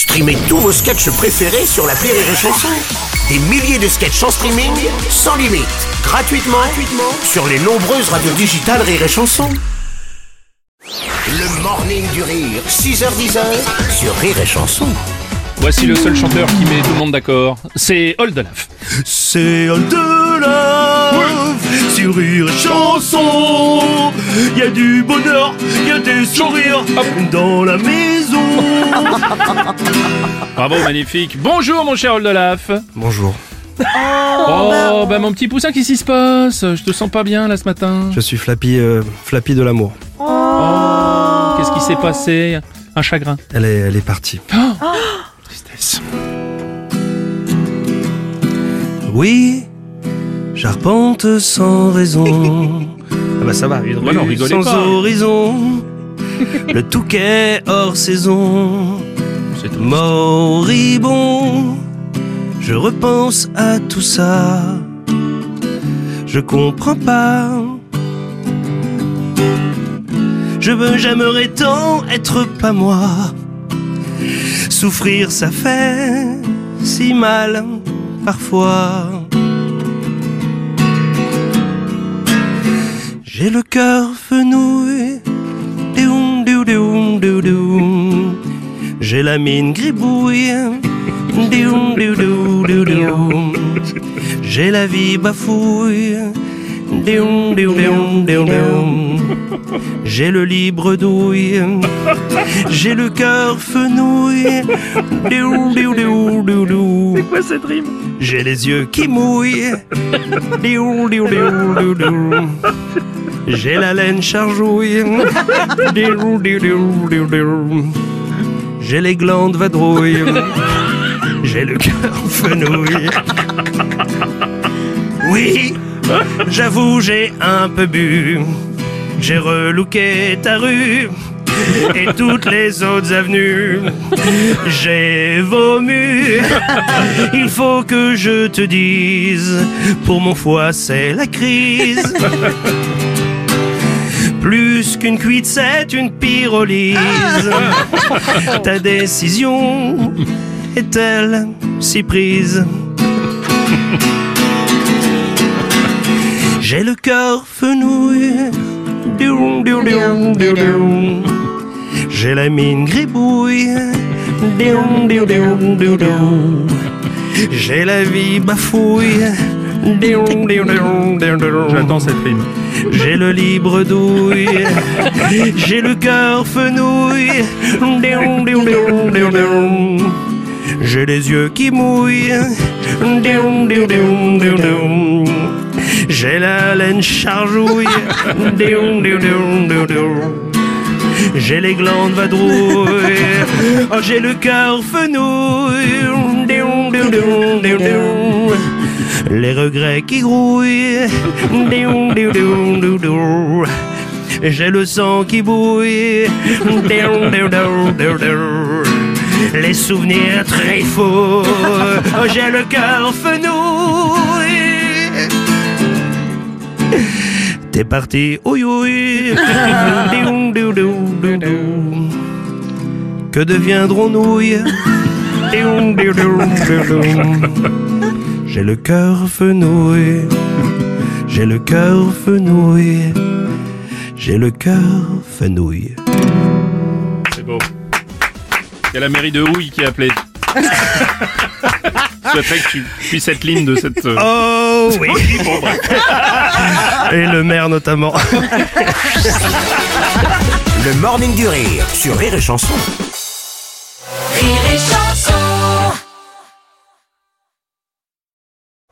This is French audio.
Streamez tous vos sketchs préférés sur la Rire et Chanson. Des milliers de sketchs en streaming, sans limite, gratuitement, gratuitement sur les nombreuses radios digitales Rire et Chanson. Le morning du rire, 6h10 sur Rire et Chanson. Voici le seul chanteur qui met tout le monde d'accord. C'est Oldelaf. C'est de love sur et Chanson. Y a du bonheur, y a des sourires dans la maison. Bravo, magnifique. Bonjour, mon cher Oldelaf. Bonjour, Oh, bah mon petit poussin, qu'est-ce qui se passe? Je te sens pas bien là ce matin. je suis Flappy, euh, Flappy de l'amour. Oh, qu'est-ce qui s'est passé? Un chagrin. Elle est, elle est partie. Tristesse. Oui, j'arpente sans raison. ah bah ça va, une rigolez sans pas. horizon. Le touquet hors saison. C'est. Moribond, je repense à tout ça. Je comprends pas. Je veux, j'aimerais tant être pas moi. Souffrir, ça fait si mal parfois. J'ai le cœur doum. J'ai la mine gribouille. J'ai la vie bafouille. J'ai le libre douille. J'ai le cœur fenouil. Doum, doum, doum, doum, doum. quoi cette rime J'ai les yeux qui mouillent. J'ai la laine chargouille. J'ai les glandes vadrouilles. J'ai le cœur fenouil. Oui, j'avoue, j'ai un peu bu. J'ai relooké ta rue et toutes les autres avenues. J'ai vomu. Il faut que je te dise, pour mon foie c'est la crise. Plus qu'une cuite, c'est une pyrolyse. Ta décision est-elle si prise? J'ai le cœur fenouil. J'ai la mine gribouille. J'ai la vie bafouille. J'attends cette rime. J'ai le libre douille, j'ai le cœur fenouil, Doum, doum, doum, doum, doum. j'ai les yeux qui mouillent, j'ai la laine chargouille, j'ai les glandes vadrouilles, oh, j'ai le cœur fenouil, Les regrets qui grouillent. J'ai le sang qui bouille. Les souvenirs très faux. J'ai le cœur fenouil. T'es parti, oui, oui. Que deviendrons-nous J'ai le cœur fenouil, j'ai le cœur fenouil, j'ai le cœur fenouil. C'est beau. Il y a la mairie de Houille qui a appelé. Je souhaiterais que tu puisses être l'hymne de cette. euh, Oh oui Et le maire notamment. Le morning du rire sur Rire et Chanson. Rire et chanson